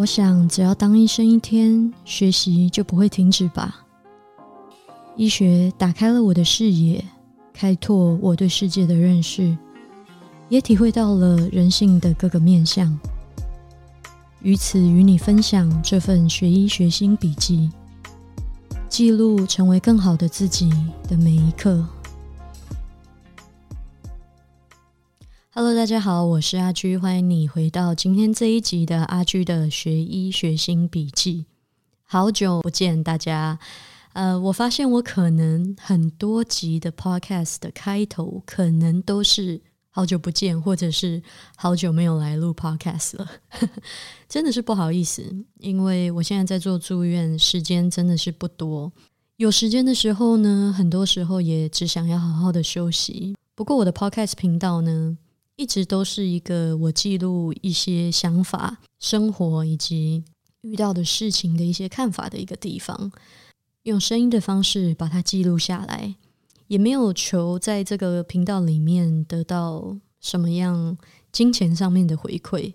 我想，只要当医生一天，学习就不会停止吧。医学打开了我的视野，开拓我对世界的认识，也体会到了人性的各个面相。于此，与你分享这份学医学心笔记，记录成为更好的自己的每一刻。Hello，大家好，我是阿居，欢迎你回到今天这一集的阿居的学医学心笔记。好久不见，大家。呃，我发现我可能很多集的 Podcast 的开头可能都是好久不见，或者是好久没有来录 Podcast 了，真的是不好意思，因为我现在在做住院，时间真的是不多。有时间的时候呢，很多时候也只想要好好的休息。不过我的 Podcast 频道呢。一直都是一个我记录一些想法、生活以及遇到的事情的一些看法的一个地方，用声音的方式把它记录下来，也没有求在这个频道里面得到什么样金钱上面的回馈。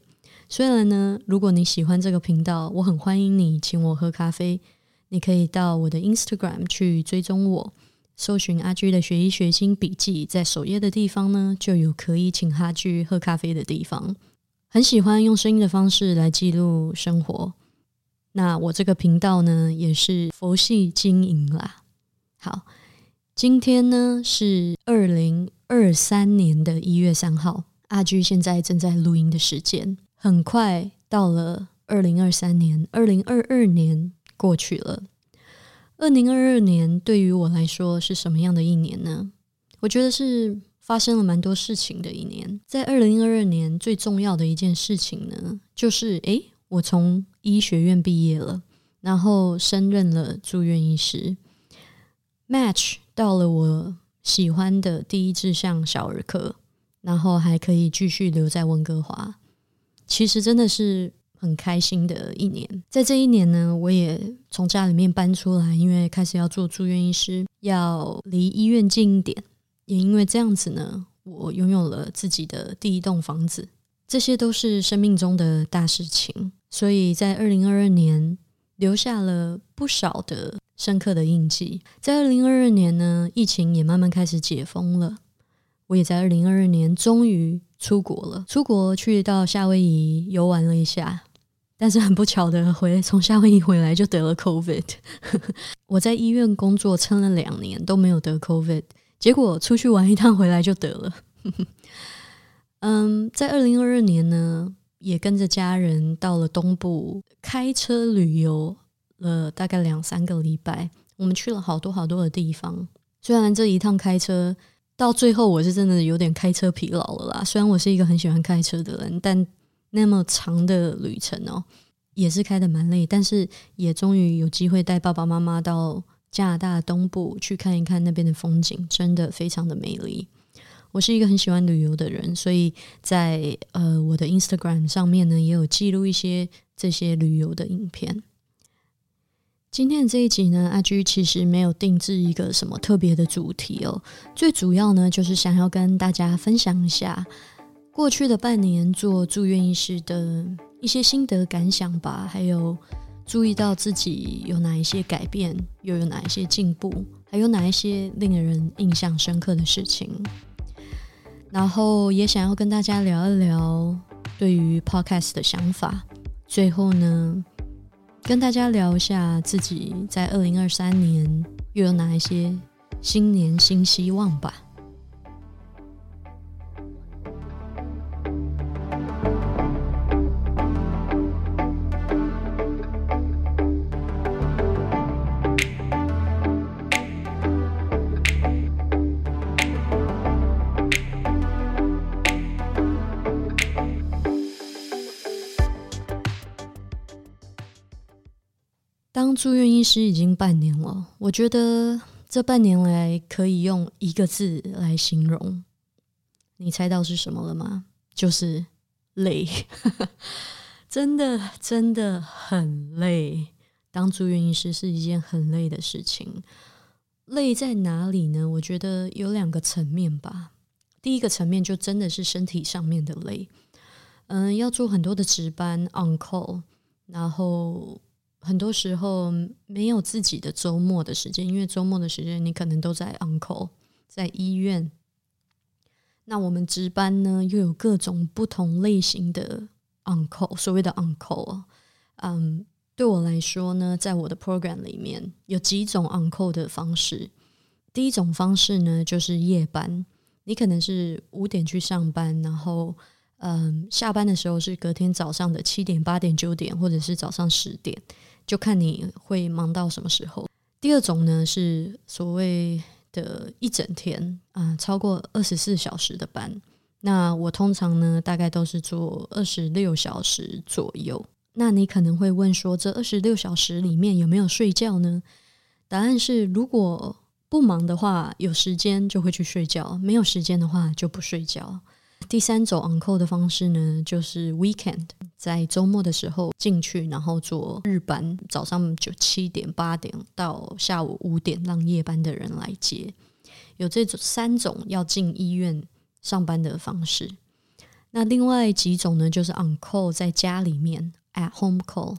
虽然呢，如果你喜欢这个频道，我很欢迎你请我喝咖啡，你可以到我的 Instagram 去追踪我。搜寻阿居的学医学心笔记，在首页的地方呢，就有可以请阿居喝咖啡的地方。很喜欢用声音的方式来记录生活。那我这个频道呢，也是佛系经营啦。好，今天呢是二零二三年的一月三号，阿居现在正在录音的时间，很快到了二零二三年，二零二二年过去了。二零二二年对于我来说是什么样的一年呢？我觉得是发生了蛮多事情的一年。在二零二二年最重要的一件事情呢，就是诶，我从医学院毕业了，然后升任了住院医师，match 到了我喜欢的第一志向小儿科，然后还可以继续留在温哥华。其实真的是。很开心的一年，在这一年呢，我也从家里面搬出来，因为开始要做住院医师，要离医院近一点。也因为这样子呢，我拥有了自己的第一栋房子。这些都是生命中的大事情，所以在二零二二年留下了不少的深刻的印记。在二零二二年呢，疫情也慢慢开始解封了，我也在二零二二年终于出国了，出国去到夏威夷游玩了一下。但是很不巧的，回从夏威夷回来就得了 COVID。我在医院工作撑了两年都没有得 COVID，结果出去玩一趟回来就得了。嗯，在二零二二年呢，也跟着家人到了东部开车旅游了大概两三个礼拜，我们去了好多好多的地方。虽然这一趟开车到最后我是真的有点开车疲劳了啦，虽然我是一个很喜欢开车的人，但。那么长的旅程哦，也是开的蛮累，但是也终于有机会带爸爸妈妈到加拿大东部去看一看那边的风景，真的非常的美丽。我是一个很喜欢旅游的人，所以在呃我的 Instagram 上面呢，也有记录一些这些旅游的影片。今天的这一集呢，阿居其实没有定制一个什么特别的主题哦，最主要呢就是想要跟大家分享一下。过去的半年做住院医师的一些心得感想吧，还有注意到自己有哪一些改变，又有哪一些进步，还有哪一些令人印象深刻的事情。然后也想要跟大家聊一聊对于 podcast 的想法。最后呢，跟大家聊一下自己在二零二三年又有哪一些新年新希望吧。当住院医师已经半年了，我觉得这半年来可以用一个字来形容，你猜到是什么了吗？就是累，真的真的很累。当住院医师是一件很累的事情，累在哪里呢？我觉得有两个层面吧。第一个层面就真的是身体上面的累，嗯，要做很多的值班 on call。然后很多时候没有自己的周末的时间，因为周末的时间你可能都在 uncle 在医院。那我们值班呢，又有各种不同类型的 uncle，所谓的 uncle，嗯，对我来说呢，在我的 program 里面有几种 uncle 的方式。第一种方式呢，就是夜班，你可能是五点去上班，然后。嗯，下班的时候是隔天早上的七点、八点、九点，或者是早上十点，就看你会忙到什么时候。第二种呢是所谓的一整天啊，超过二十四小时的班。那我通常呢，大概都是做二十六小时左右。那你可能会问说，这二十六小时里面有没有睡觉呢？答案是，如果不忙的话，有时间就会去睡觉；没有时间的话，就不睡觉。第三种 uncle 的方式呢，就是 weekend，在周末的时候进去，然后做日班，早上就七点八点到下午五点，让夜班的人来接。有这种三种要进医院上班的方式。那另外几种呢，就是 on call 在家里面 at home call，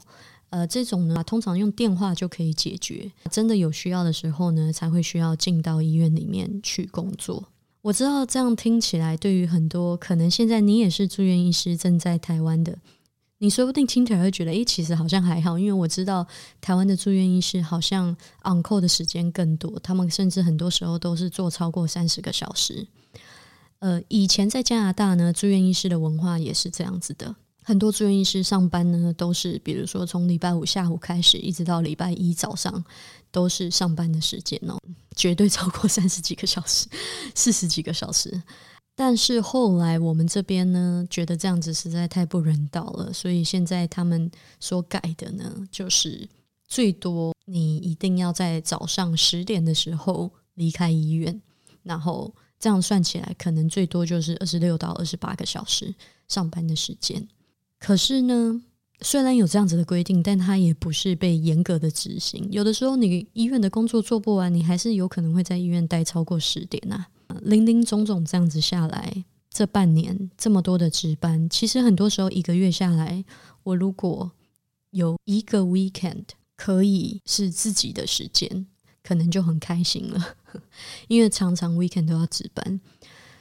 呃，这种呢通常用电话就可以解决。真的有需要的时候呢，才会需要进到医院里面去工作。我知道这样听起来，对于很多可能现在你也是住院医师，正在台湾的，你说不定听起来会觉得，诶，其实好像还好，因为我知道台湾的住院医师好像 on call 的时间更多，他们甚至很多时候都是做超过三十个小时。呃，以前在加拿大呢，住院医师的文化也是这样子的。很多住院医师上班呢，都是比如说从礼拜五下午开始，一直到礼拜一早上，都是上班的时间哦，绝对超过三十几个小时，四十几个小时。但是后来我们这边呢，觉得这样子实在太不人道了，所以现在他们所改的呢，就是最多你一定要在早上十点的时候离开医院，然后这样算起来，可能最多就是二十六到二十八个小时上班的时间。可是呢，虽然有这样子的规定，但它也不是被严格的执行。有的时候，你医院的工作做不完，你还是有可能会在医院待超过十点呐。零零总总这样子下来，这半年这么多的值班，其实很多时候一个月下来，我如果有一个 weekend 可以是自己的时间，可能就很开心了。因为常常 weekend 都要值班，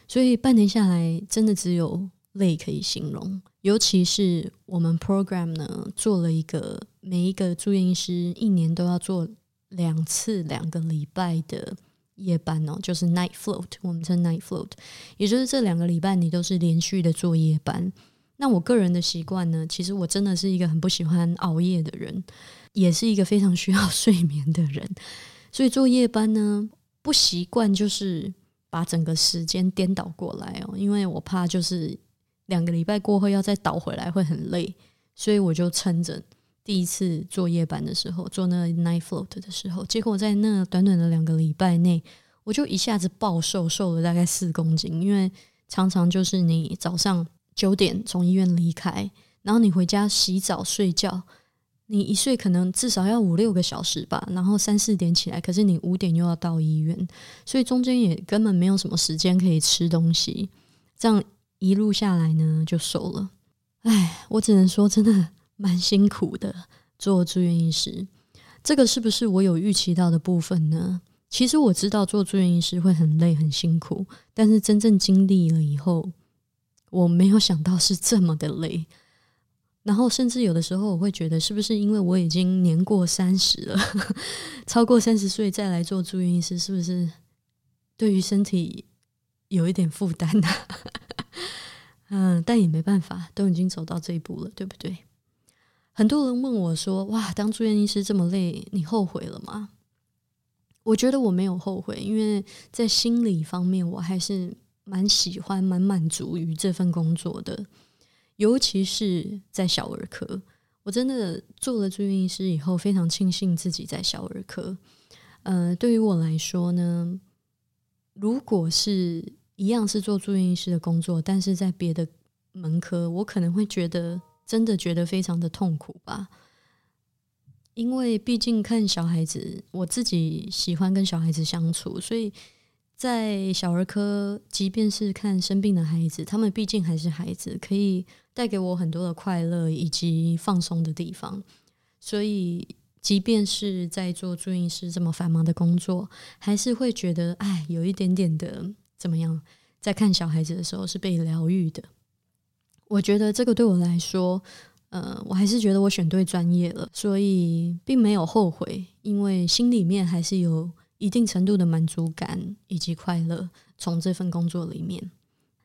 所以半年下来，真的只有。累可以形容，尤其是我们 program 呢做了一个每一个住院医师一年都要做两次两个礼拜的夜班哦，就是 night float，我们称 night float，也就是这两个礼拜你都是连续的做夜班。那我个人的习惯呢，其实我真的是一个很不喜欢熬夜的人，也是一个非常需要 睡眠的人，所以做夜班呢不习惯，就是把整个时间颠倒过来哦，因为我怕就是。两个礼拜过后要再倒回来会很累，所以我就撑着第一次做夜班的时候做那 night float 的时候，结果在那短短的两个礼拜内，我就一下子暴瘦，瘦了大概四公斤。因为常常就是你早上九点从医院离开，然后你回家洗澡睡觉，你一睡可能至少要五六个小时吧，然后三四点起来，可是你五点又要到医院，所以中间也根本没有什么时间可以吃东西，这样。一路下来呢，就瘦了。哎，我只能说，真的蛮辛苦的。做住院医师，这个是不是我有预期到的部分呢？其实我知道做住院医师会很累、很辛苦，但是真正经历了以后，我没有想到是这么的累。然后，甚至有的时候，我会觉得，是不是因为我已经年过三十了，超过三十岁再来做住院医师，是不是对于身体有一点负担呢？嗯，但也没办法，都已经走到这一步了，对不对？很多人问我说：“哇，当住院医师这么累，你后悔了吗？”我觉得我没有后悔，因为在心理方面，我还是蛮喜欢、蛮满足于这份工作的。尤其是在小儿科，我真的做了住院医师以后，非常庆幸自己在小儿科。呃，对于我来说呢，如果是一样是做住院医师的工作，但是在别的门科，我可能会觉得真的觉得非常的痛苦吧。因为毕竟看小孩子，我自己喜欢跟小孩子相处，所以在小儿科，即便是看生病的孩子，他们毕竟还是孩子，可以带给我很多的快乐以及放松的地方。所以，即便是在做住院师这么繁忙的工作，还是会觉得，哎，有一点点的怎么样？在看小孩子的时候是被疗愈的。我觉得这个对我来说。呃，我还是觉得我选对专业了，所以并没有后悔，因为心里面还是有一定程度的满足感以及快乐。从这份工作里面，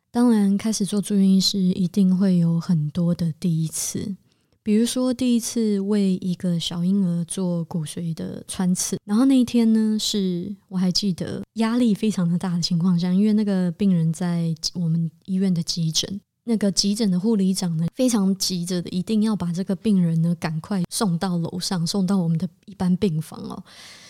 当然开始做住院医师，一定会有很多的第一次，比如说第一次为一个小婴儿做骨髓的穿刺，然后那一天呢，是我还记得压力非常的大的情况下，因为那个病人在我们医院的急诊。那个急诊的护理长呢，非常急着的，一定要把这个病人呢赶快送到楼上，送到我们的一般病房哦。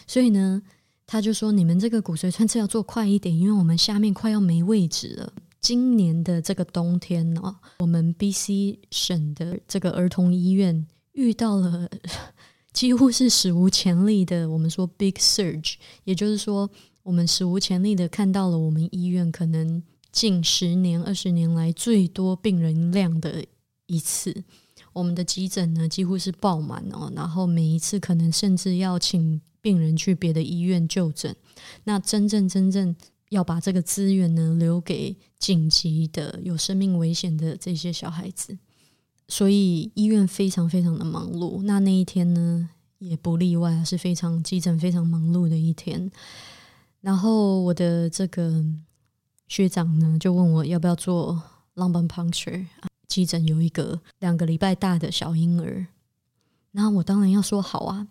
所以呢，他就说：“你们这个骨髓穿刺要做快一点，因为我们下面快要没位置了。今年的这个冬天呢，我们 B C 省的这个儿童医院遇到了 几乎是史无前例的，我们说 big surge，也就是说，我们史无前例的看到了我们医院可能。”近十年、二十年来最多病人量的一次，我们的急诊呢几乎是爆满哦。然后每一次可能甚至要请病人去别的医院就诊。那真正真正要把这个资源呢留给紧急的、有生命危险的这些小孩子，所以医院非常非常的忙碌。那那一天呢也不例外，是非常急诊非常忙碌的一天。然后我的这个。学长呢就问我要不要做 lumbar puncture，急诊有一个两个礼拜大的小婴儿，那我当然要说好啊。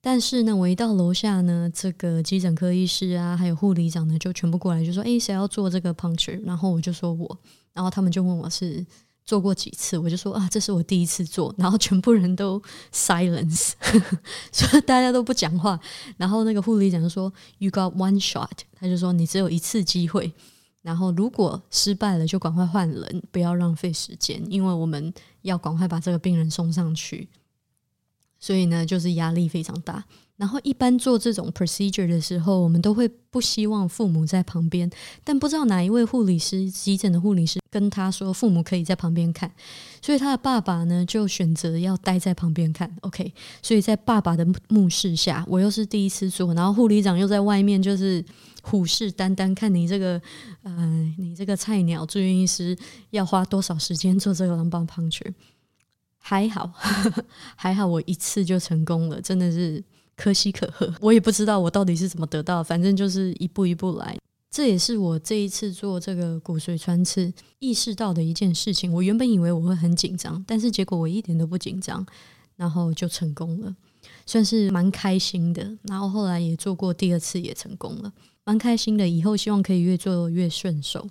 但是呢，我一到楼下呢，这个急诊科医师啊，还有护理长呢，就全部过来就说：“哎，谁要做这个 puncture？” 然后我就说我，然后他们就问我是。做过几次，我就说啊，这是我第一次做，然后全部人都 silence，所以大家都不讲话。然后那个护理长就说，You got one shot，他就说你只有一次机会，然后如果失败了就赶快换人，不要浪费时间，因为我们要赶快把这个病人送上去。所以呢，就是压力非常大。然后一般做这种 procedure 的时候，我们都会不希望父母在旁边。但不知道哪一位护理师，急诊的护理师跟他说，父母可以在旁边看。所以他的爸爸呢，就选择要待在旁边看。OK，所以在爸爸的目视下，我又是第一次做，然后护理长又在外面，就是虎视眈眈看你这个，呃，你这个菜鸟住院医师要花多少时间做这个 lamb puncture。还好，还好，我一次就成功了，真的是可喜可贺。我也不知道我到底是怎么得到，反正就是一步一步来。这也是我这一次做这个骨髓穿刺意识到的一件事情。我原本以为我会很紧张，但是结果我一点都不紧张，然后就成功了，算是蛮开心的。然后后来也做过第二次，也成功了，蛮开心的。以后希望可以越做越顺手。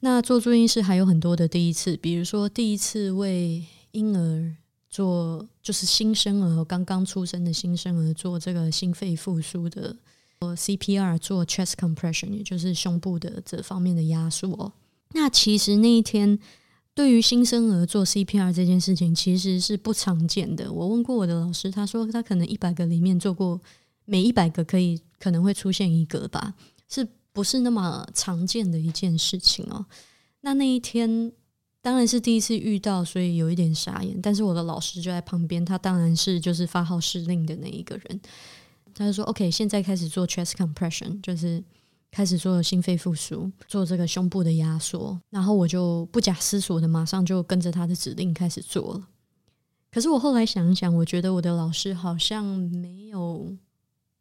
那做住院师还有很多的第一次，比如说第一次为婴儿做就是新生儿刚刚出生的新生儿做这个心肺复苏的，做 CPR 做 chest compression，也就是胸部的这方面的压缩。那其实那一天对于新生儿做 CPR 这件事情其实是不常见的。我问过我的老师，他说他可能一百个里面做过，每一百个可以可能会出现一个吧，是不是那么常见的一件事情哦？那那一天。当然是第一次遇到，所以有一点傻眼。但是我的老师就在旁边，他当然是就是发号施令的那一个人。他就说：“OK，现在开始做 chest compression，就是开始做心肺复苏，做这个胸部的压缩。”然后我就不假思索的马上就跟着他的指令开始做了。可是我后来想一想，我觉得我的老师好像没有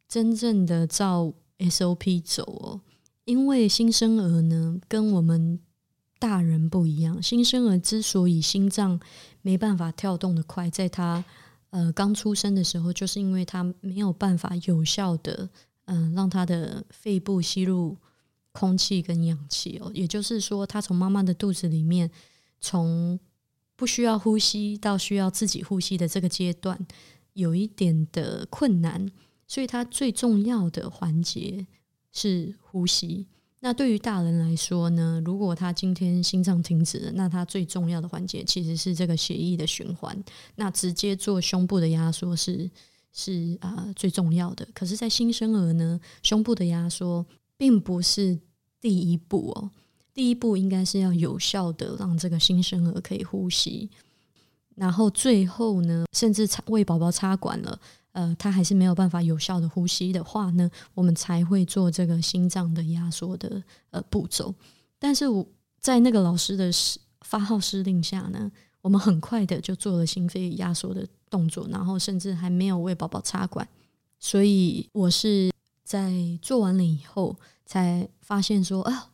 真正的照 SOP 走哦，因为新生儿呢跟我们。大人不一样，新生儿之所以心脏没办法跳动的快，在他呃刚出生的时候，就是因为他没有办法有效的嗯让他的肺部吸入空气跟氧气哦，也就是说，他从妈妈的肚子里面从不需要呼吸到需要自己呼吸的这个阶段，有一点的困难，所以他最重要的环节是呼吸。那对于大人来说呢？如果他今天心脏停止了，那他最重要的环节其实是这个血液的循环。那直接做胸部的压缩是是啊最重要的。可是，在新生儿呢，胸部的压缩并不是第一步哦。第一步应该是要有效的让这个新生儿可以呼吸，然后最后呢，甚至插为宝宝插管了，呃，他还是没有办法有效的呼吸的话呢，我们才会做这个心脏的压缩的呃步骤。但是我在那个老师的发号施令下呢，我们很快的就做了心肺压缩的动作，然后甚至还没有为宝宝插管。所以我是在做完了以后才发现说啊。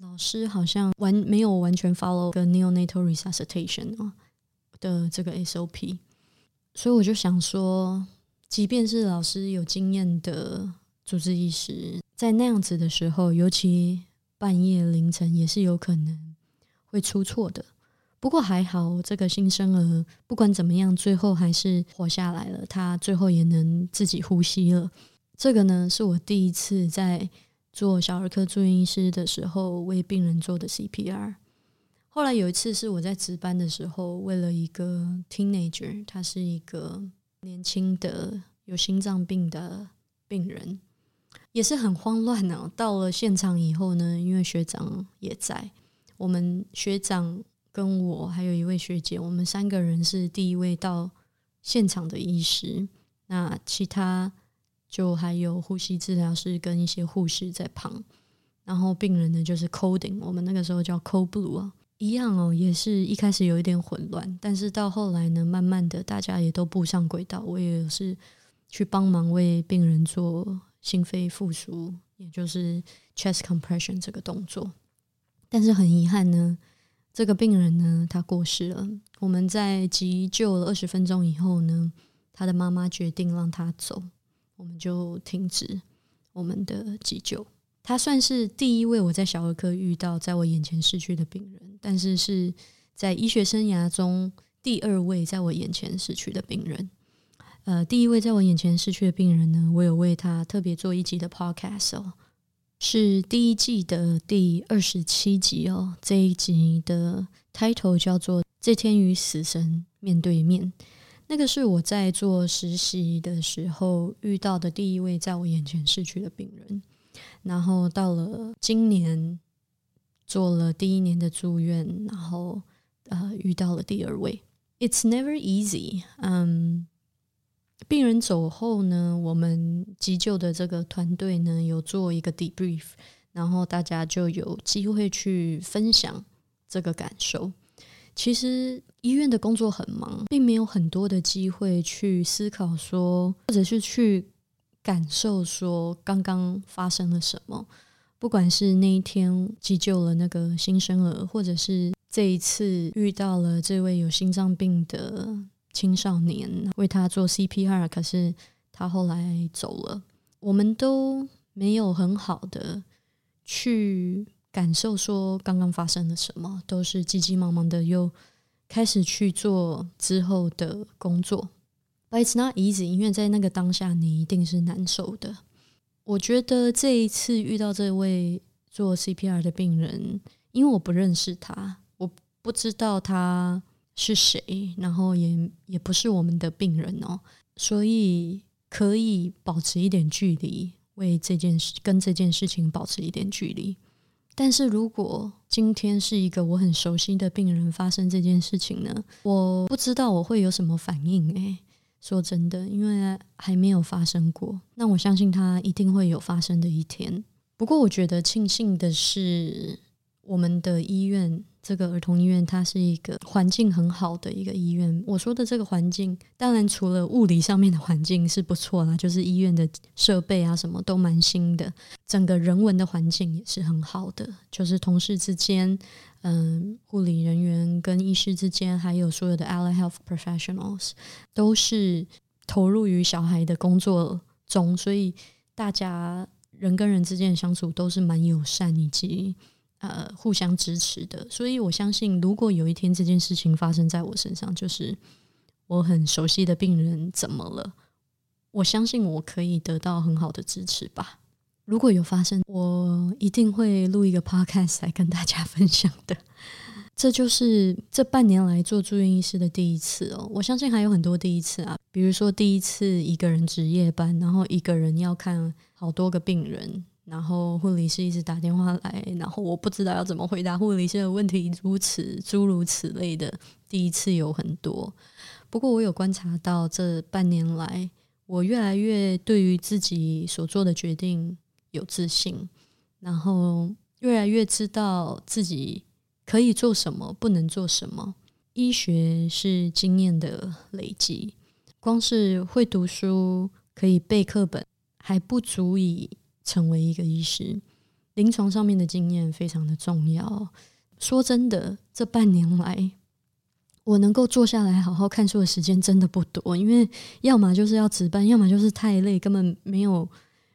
老师好像完没有完全 follow 个 neonatal resuscitation 啊的这个 SOP，所以我就想说，即便是老师有经验的主治医师，在那样子的时候，尤其半夜凌晨，也是有可能会出错的。不过还好，这个新生儿不管怎么样，最后还是活下来了，他最后也能自己呼吸了。这个呢，是我第一次在。做小儿科住院医师的时候，为病人做的 CPR。后来有一次是我在值班的时候，为了一个 teenager，他是一个年轻的有心脏病的病人，也是很慌乱呢。到了现场以后呢，因为学长也在，我们学长跟我还有一位学姐，我们三个人是第一位到现场的医师。那其他。就还有呼吸治疗师跟一些护士在旁，然后病人呢就是 coding，我们那个时候叫 code blue 啊，一样哦，也是一开始有一点混乱，但是到后来呢，慢慢的大家也都步上轨道，我也是去帮忙为病人做心肺复苏，也就是 chest compression 这个动作。但是很遗憾呢，这个病人呢他过世了。我们在急救了二十分钟以后呢，他的妈妈决定让他走。我们就停止我们的急救。他算是第一位我在小儿科遇到在我眼前逝去的病人，但是是在医学生涯中第二位在我眼前逝去的病人。呃，第一位在我眼前逝去的病人呢，我有为他特别做一集的 podcast 哦，是第一季的第二十七集哦。这一集的 title 叫做《这天与死神面对面》。那个是我在做实习的时候遇到的第一位在我眼前逝去的病人，然后到了今年做了第一年的住院，然后呃遇到了第二位。It's never easy。嗯，病人走后呢，我们急救的这个团队呢有做一个 debrief，然后大家就有机会去分享这个感受。其实医院的工作很忙，并没有很多的机会去思考说，或者是去感受说刚刚发生了什么。不管是那一天急救了那个新生儿，或者是这一次遇到了这位有心脏病的青少年，为他做 CPR，可是他后来走了，我们都没有很好的去。感受说刚刚发生了什么，都是急急忙忙的又开始去做之后的工作。But it's not easy，因为在那个当下你一定是难受的。我觉得这一次遇到这位做 CPR 的病人，因为我不认识他，我不知道他是谁，然后也也不是我们的病人哦，所以可以保持一点距离，为这件事跟这件事情保持一点距离。但是如果今天是一个我很熟悉的病人发生这件事情呢？我不知道我会有什么反应。诶，说真的，因为还没有发生过。那我相信它一定会有发生的一天。不过我觉得庆幸的是，我们的医院。这个儿童医院，它是一个环境很好的一个医院。我说的这个环境，当然除了物理上面的环境是不错啦，就是医院的设备啊，什么都蛮新的。整个人文的环境也是很好的，就是同事之间，嗯，护理人员跟医师之间，还有所有的 allied health professionals，都是投入于小孩的工作中，所以大家人跟人之间的相处都是蛮友善以及。呃，互相支持的，所以我相信，如果有一天这件事情发生在我身上，就是我很熟悉的病人怎么了，我相信我可以得到很好的支持吧。如果有发生，我一定会录一个 podcast 来跟大家分享的。这就是这半年来做住院医师的第一次哦，我相信还有很多第一次啊，比如说第一次一个人值夜班，然后一个人要看好多个病人。然后护理师一直打电话来，然后我不知道要怎么回答护理师的问题，如此诸如此类的，第一次有很多。不过我有观察到这半年来，我越来越对于自己所做的决定有自信，然后越来越知道自己可以做什么，不能做什么。医学是经验的累积，光是会读书、可以背课本还不足以成为一个医师。临床上面的经验非常的重要。说真的，这半年来，我能够坐下来好好看书的时间真的不多，因为要么就是要值班，要么就是太累，根本没有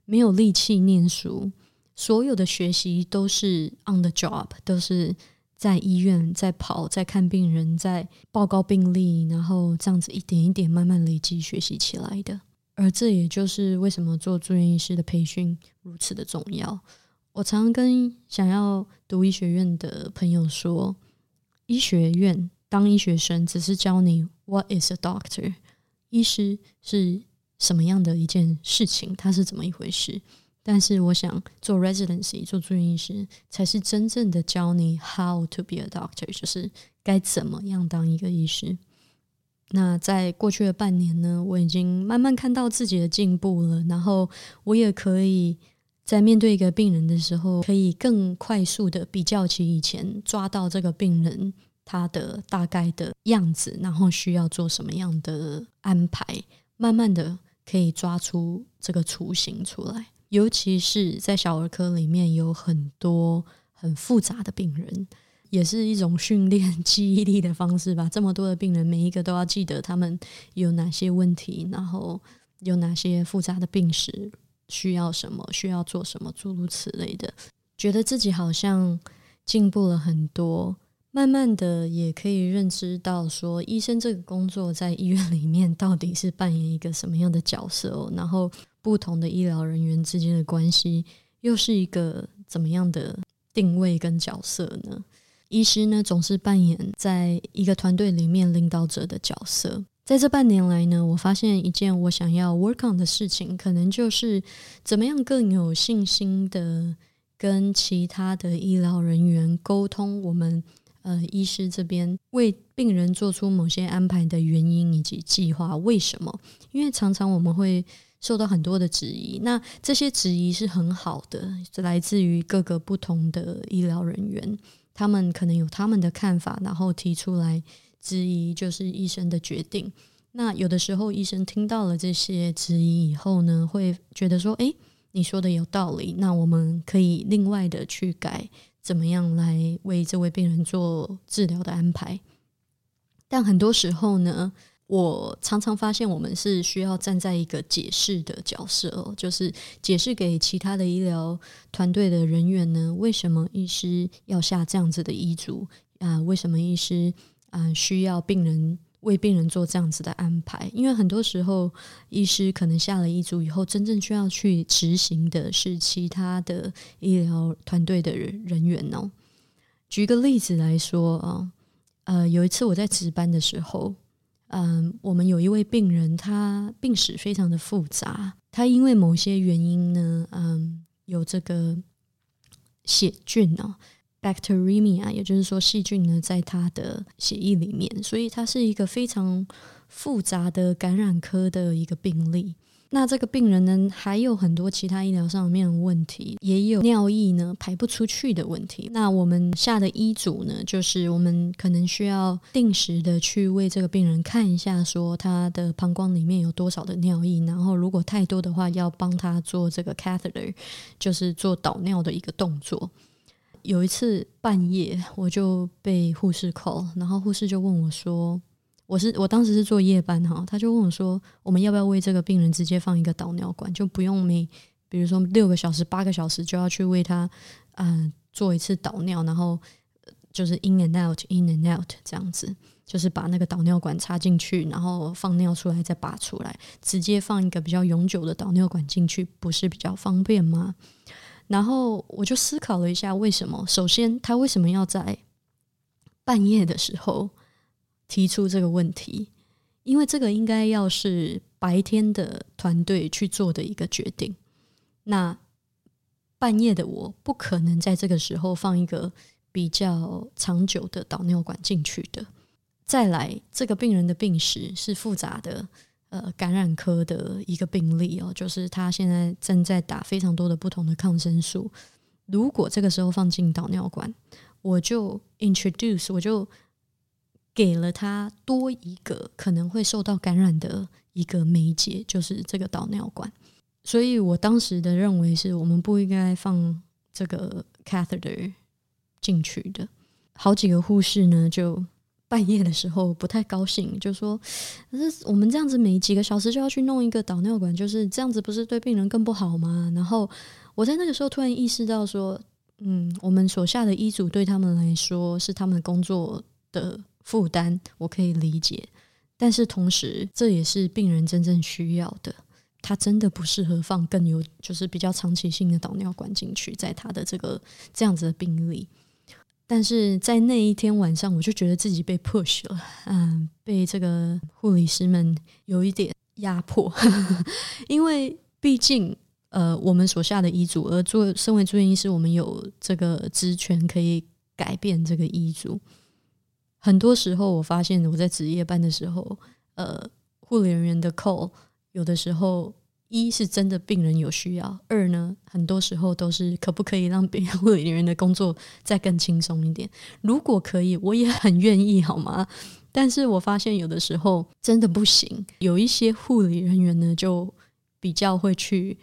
没有力气念书。所有的学习都是 on the job，都是。在医院，在跑，在看病人，在报告病例，然后这样子一点一点慢慢累积学习起来的。而这也就是为什么做住院医师的培训如此的重要。我常常跟想要读医学院的朋友说，医学院当医学生只是教你 What is a doctor？医师是什么样的一件事情？它是怎么一回事？但是我想做 residency 做住院医师，才是真正的教你 how to be a doctor，就是该怎么样当一个医师。那在过去的半年呢，我已经慢慢看到自己的进步了，然后我也可以在面对一个病人的时候，可以更快速的比较起以前，抓到这个病人他的大概的样子，然后需要做什么样的安排，慢慢的可以抓出这个雏形出来。尤其是在小儿科里面，有很多很复杂的病人，也是一种训练记忆力的方式吧。这么多的病人，每一个都要记得他们有哪些问题，然后有哪些复杂的病史，需要什么，需要做什么，诸如此类的。觉得自己好像进步了很多，慢慢的也可以认知到，说医生这个工作在医院里面到底是扮演一个什么样的角色哦，然后。不同的医疗人员之间的关系又是一个怎么样的定位跟角色呢？医师呢总是扮演在一个团队里面领导者的角色。在这半年来呢，我发现一件我想要 work on 的事情，可能就是怎么样更有信心的跟其他的医疗人员沟通，我们呃医师这边为病人做出某些安排的原因以及计划为什么？因为常常我们会。受到很多的质疑，那这些质疑是很好的，来自于各个不同的医疗人员，他们可能有他们的看法，然后提出来质疑，就是医生的决定。那有的时候，医生听到了这些质疑以后呢，会觉得说：“诶，你说的有道理，那我们可以另外的去改，怎么样来为这位病人做治疗的安排。”但很多时候呢。我常常发现，我们是需要站在一个解释的角色，就是解释给其他的医疗团队的人员呢，为什么医师要下这样子的医嘱啊？为什么医师啊需要病人为病人做这样子的安排？因为很多时候，医师可能下了医嘱以后，真正需要去执行的是其他的医疗团队的人人员哦。举个例子来说啊，呃，有一次我在值班的时候。嗯，我们有一位病人，他病史非常的复杂。他因为某些原因呢，嗯，有这个血菌哦，bacteremia，也就是说细菌呢在他的血液里面，所以他是一个非常复杂的感染科的一个病例。那这个病人呢，还有很多其他医疗上面的问题，也有尿液呢排不出去的问题。那我们下的医嘱呢，就是我们可能需要定时的去为这个病人看一下，说他的膀胱里面有多少的尿液，然后如果太多的话，要帮他做这个 catheter，就是做导尿的一个动作。有一次半夜，我就被护士 call，然后护士就问我说。我是我当时是做夜班哈，他就问我说：“我们要不要为这个病人直接放一个导尿管，就不用每比如说六个小时、八个小时就要去为他嗯做一次导尿，然后就是 in and out, in and out 这样子，就是把那个导尿管插进去，然后放尿出来再拔出来，直接放一个比较永久的导尿管进去，不是比较方便吗？”然后我就思考了一下，为什么？首先，他为什么要在半夜的时候？提出这个问题，因为这个应该要是白天的团队去做的一个决定。那半夜的我不可能在这个时候放一个比较长久的导尿管进去的。再来，这个病人的病史是复杂的，呃，感染科的一个病例哦，就是他现在正在打非常多的不同的抗生素。如果这个时候放进导尿管，我就 introduce，我就给了他多一个可能会受到感染的一个媒介，就是这个导尿管。所以我当时的认为是我们不应该放这个 catheter 进去的。好几个护士呢，就半夜的时候不太高兴，就说：“可是我们这样子每几个小时就要去弄一个导尿管，就是这样子，不是对病人更不好吗？”然后我在那个时候突然意识到说。嗯，我们所下的医嘱对他们来说是他们的工作的负担，我可以理解。但是同时，这也是病人真正需要的。他真的不适合放更有就是比较长期性的导尿管进去，在他的这个这样子的病例。但是在那一天晚上，我就觉得自己被 push 了，嗯，被这个护理师们有一点压迫，因为毕竟。呃，我们所下的医嘱，而做身为住院医师，我们有这个职权可以改变这个医嘱。很多时候，我发现我在值夜班的时候，呃，护理人员的 call 有的时候一是真的病人有需要，二呢，很多时候都是可不可以让病护理人员的工作再更轻松一点？如果可以，我也很愿意，好吗？但是我发现有的时候真的不行，有一些护理人员呢，就比较会去。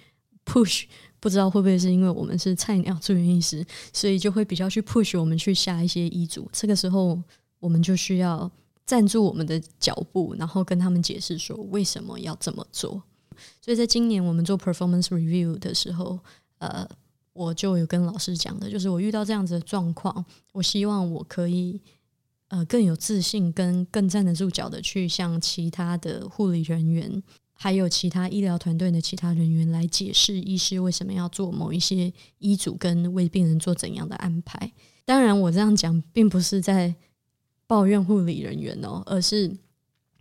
push 不知道会不会是因为我们是菜鸟住院医师，所以就会比较去 push 我们去下一些医嘱。这个时候，我们就需要站住我们的脚步，然后跟他们解释说为什么要这么做。所以在今年我们做 performance review 的时候，呃，我就有跟老师讲的，就是我遇到这样子的状况，我希望我可以呃更有自信，跟更站得住脚的去向其他的护理人员。还有其他医疗团队的其他人员来解释医师为什么要做某一些医嘱，跟为病人做怎样的安排。当然，我这样讲并不是在抱怨护理人员哦，而是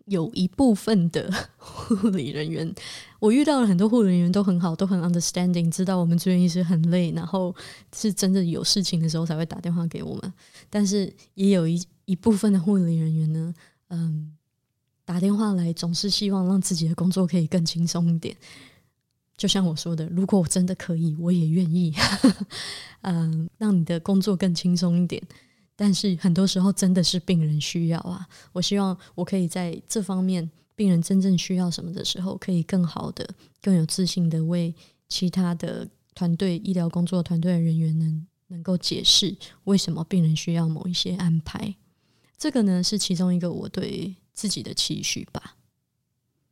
有一部分的 护理人员，我遇到了很多护理人员都很好，都很 understanding，知道我们住院医师很累，然后是真的有事情的时候才会打电话给我们。但是也有一一部分的护理人员呢，嗯。打电话来总是希望让自己的工作可以更轻松一点，就像我说的，如果我真的可以，我也愿意，嗯，让你的工作更轻松一点。但是很多时候真的是病人需要啊，我希望我可以在这方面，病人真正需要什么的时候，可以更好的、更有自信的为其他的团队、医疗工作团队的人员能能够解释为什么病人需要某一些安排。这个呢，是其中一个我对。自己的期许吧。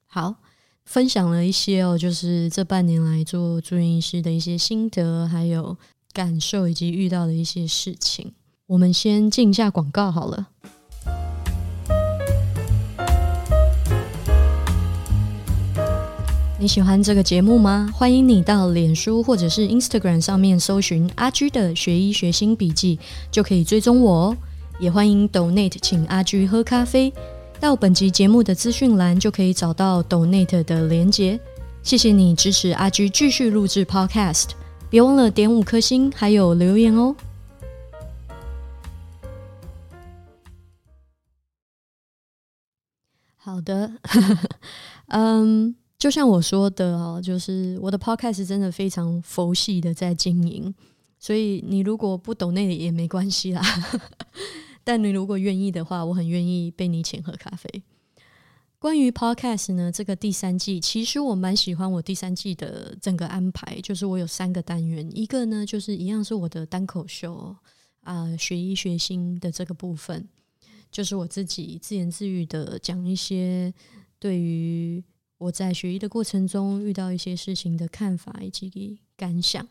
好，分享了一些哦，就是这半年来做住院医师的一些心得，还有感受，以及遇到的一些事情。我们先进一下广告好了。你喜欢这个节目吗？欢迎你到脸书或者是 Instagram 上面搜寻阿居的学医学新笔记，就可以追踪我哦。也欢迎 Donate 请阿居喝咖啡。到本集节目的资讯栏就可以找到 Donate 的连结。谢谢你支持阿居继续录制 Podcast，别忘了点五颗星还有留言哦。好的，嗯，就像我说的哦，就是我的 Podcast 真的非常佛系的在经营，所以你如果不懂那里也没关系啦。但你如果愿意的话，我很愿意被你请喝咖啡。关于 Podcast 呢，这个第三季其实我蛮喜欢我第三季的整个安排，就是我有三个单元，一个呢就是一样是我的单口秀啊，学医学心的这个部分，就是我自己自言自语的讲一些对于我在学医的过程中遇到一些事情的看法以及感想。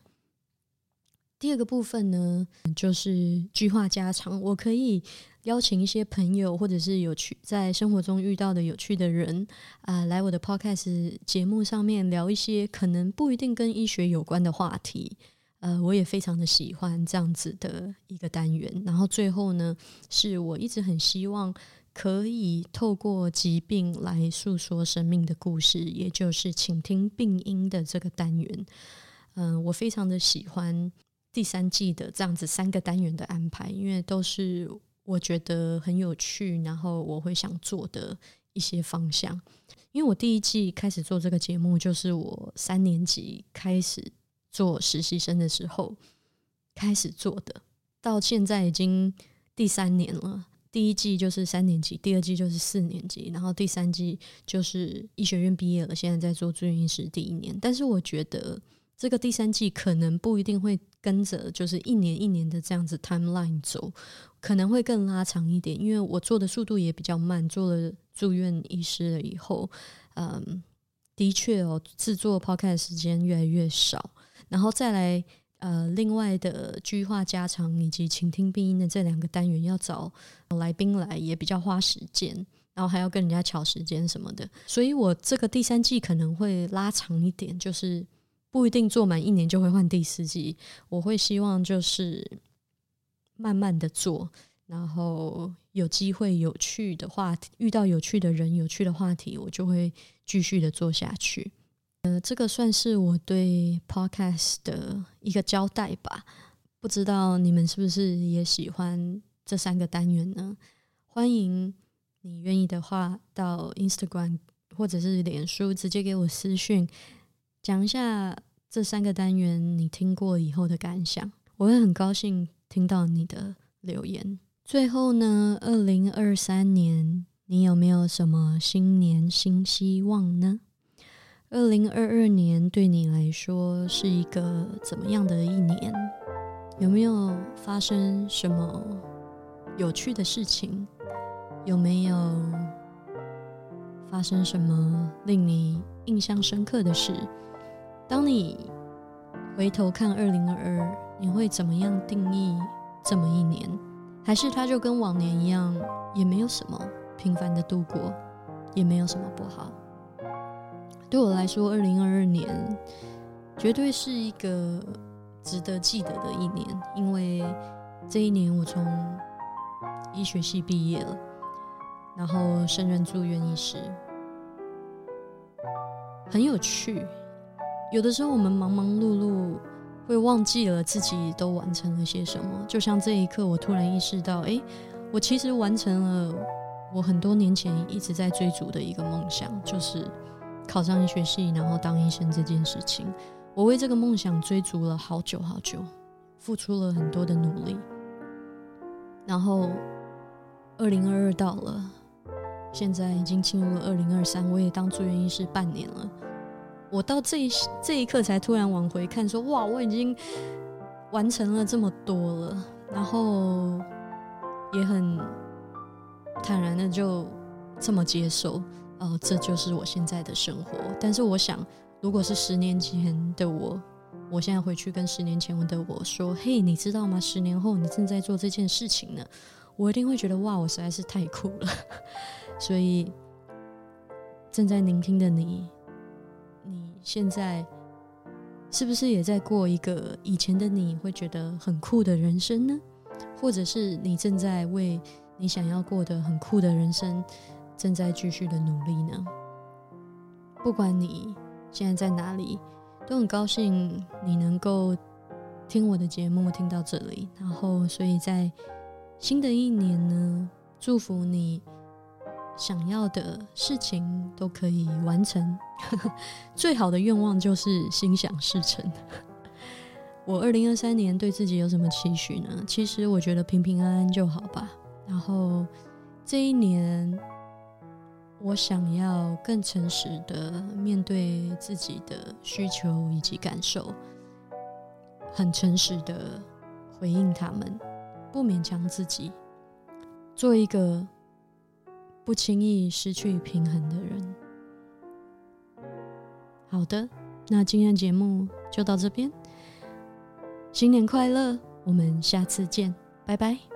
第二个部分呢，就是句话家常。我可以邀请一些朋友，或者是有趣在生活中遇到的有趣的人啊，来我的 podcast 节目上面聊一些可能不一定跟医学有关的话题。呃，我也非常的喜欢这样子的一个单元。然后最后呢，是我一直很希望可以透过疾病来诉说生命的故事，也就是倾听病因的这个单元。嗯，我非常的喜欢第三季的这样子三个单元的安排，因为都是我觉得很有趣，然后我会想做的一些方向。因为我第一季开始做这个节目，就是我三年级开始做实习生的时候开始做的，到现在已经第三年了。第一季就是三年级，第二季就是四年级，然后第三季就是医学院毕业了，现在在做住院医师第一年。但是我觉得这个第三季可能不一定会跟着就是一年一年的这样子 timeline 走，可能会更拉长一点，因为我做的速度也比较慢。做了住院医师了以后，嗯，的确哦，制作 podcast 时间越来越少，然后再来。呃，另外的句话加长以及倾听病音的这两个单元，要找来宾来也比较花时间，然后还要跟人家抢时间什么的，所以我这个第三季可能会拉长一点，就是不一定做满一年就会换第四季，我会希望就是慢慢的做，然后有机会有趣的话题，遇到有趣的人、有趣的话题，我就会继续的做下去。呃，这个算是我对 podcast 的一个交代吧。不知道你们是不是也喜欢这三个单元呢？欢迎你愿意的话，到 Instagram 或者是脸书直接给我私讯，讲一下这三个单元你听过以后的感想。我会很高兴听到你的留言。最后呢，二零二三年你有没有什么新年新希望呢？二零二二年对你来说是一个怎么样的一年？有没有发生什么有趣的事情？有没有发生什么令你印象深刻的事？当你回头看二零二二，你会怎么样定义这么一年？还是它就跟往年一样，也没有什么平凡的度过，也没有什么不好？对我来说，二零二二年绝对是一个值得记得的一年，因为这一年我从医学系毕业了，然后升任住院医师，很有趣。有的时候我们忙忙碌碌，会忘记了自己都完成了些什么。就像这一刻，我突然意识到，哎，我其实完成了我很多年前一直在追逐的一个梦想，就是。考上医学系，然后当医生这件事情，我为这个梦想追逐了好久好久，付出了很多的努力。然后，二零二二到了，现在已经进入了二零二三，我也当住院医师半年了。我到这一这一刻才突然往回看，说哇，我已经完成了这么多了，然后也很坦然的就这么接受。哦，这就是我现在的生活。但是我想，如果是十年前的我，我现在回去跟十年前的我说：“嘿，你知道吗？十年后你正在做这件事情呢。”我一定会觉得哇，我实在是太酷了。所以，正在聆听的你，你现在是不是也在过一个以前的你会觉得很酷的人生呢？或者是你正在为你想要过的很酷的人生？正在继续的努力呢。不管你现在在哪里，都很高兴你能够听我的节目听到这里。然后，所以在新的一年呢，祝福你想要的事情都可以完成。最好的愿望就是心想事成。我二零二三年对自己有什么期许呢？其实我觉得平平安安就好吧。然后这一年。我想要更诚实的面对自己的需求以及感受，很诚实的回应他们，不勉强自己，做一个不轻易失去平衡的人。好的，那今天节目就到这边，新年快乐，我们下次见，拜拜。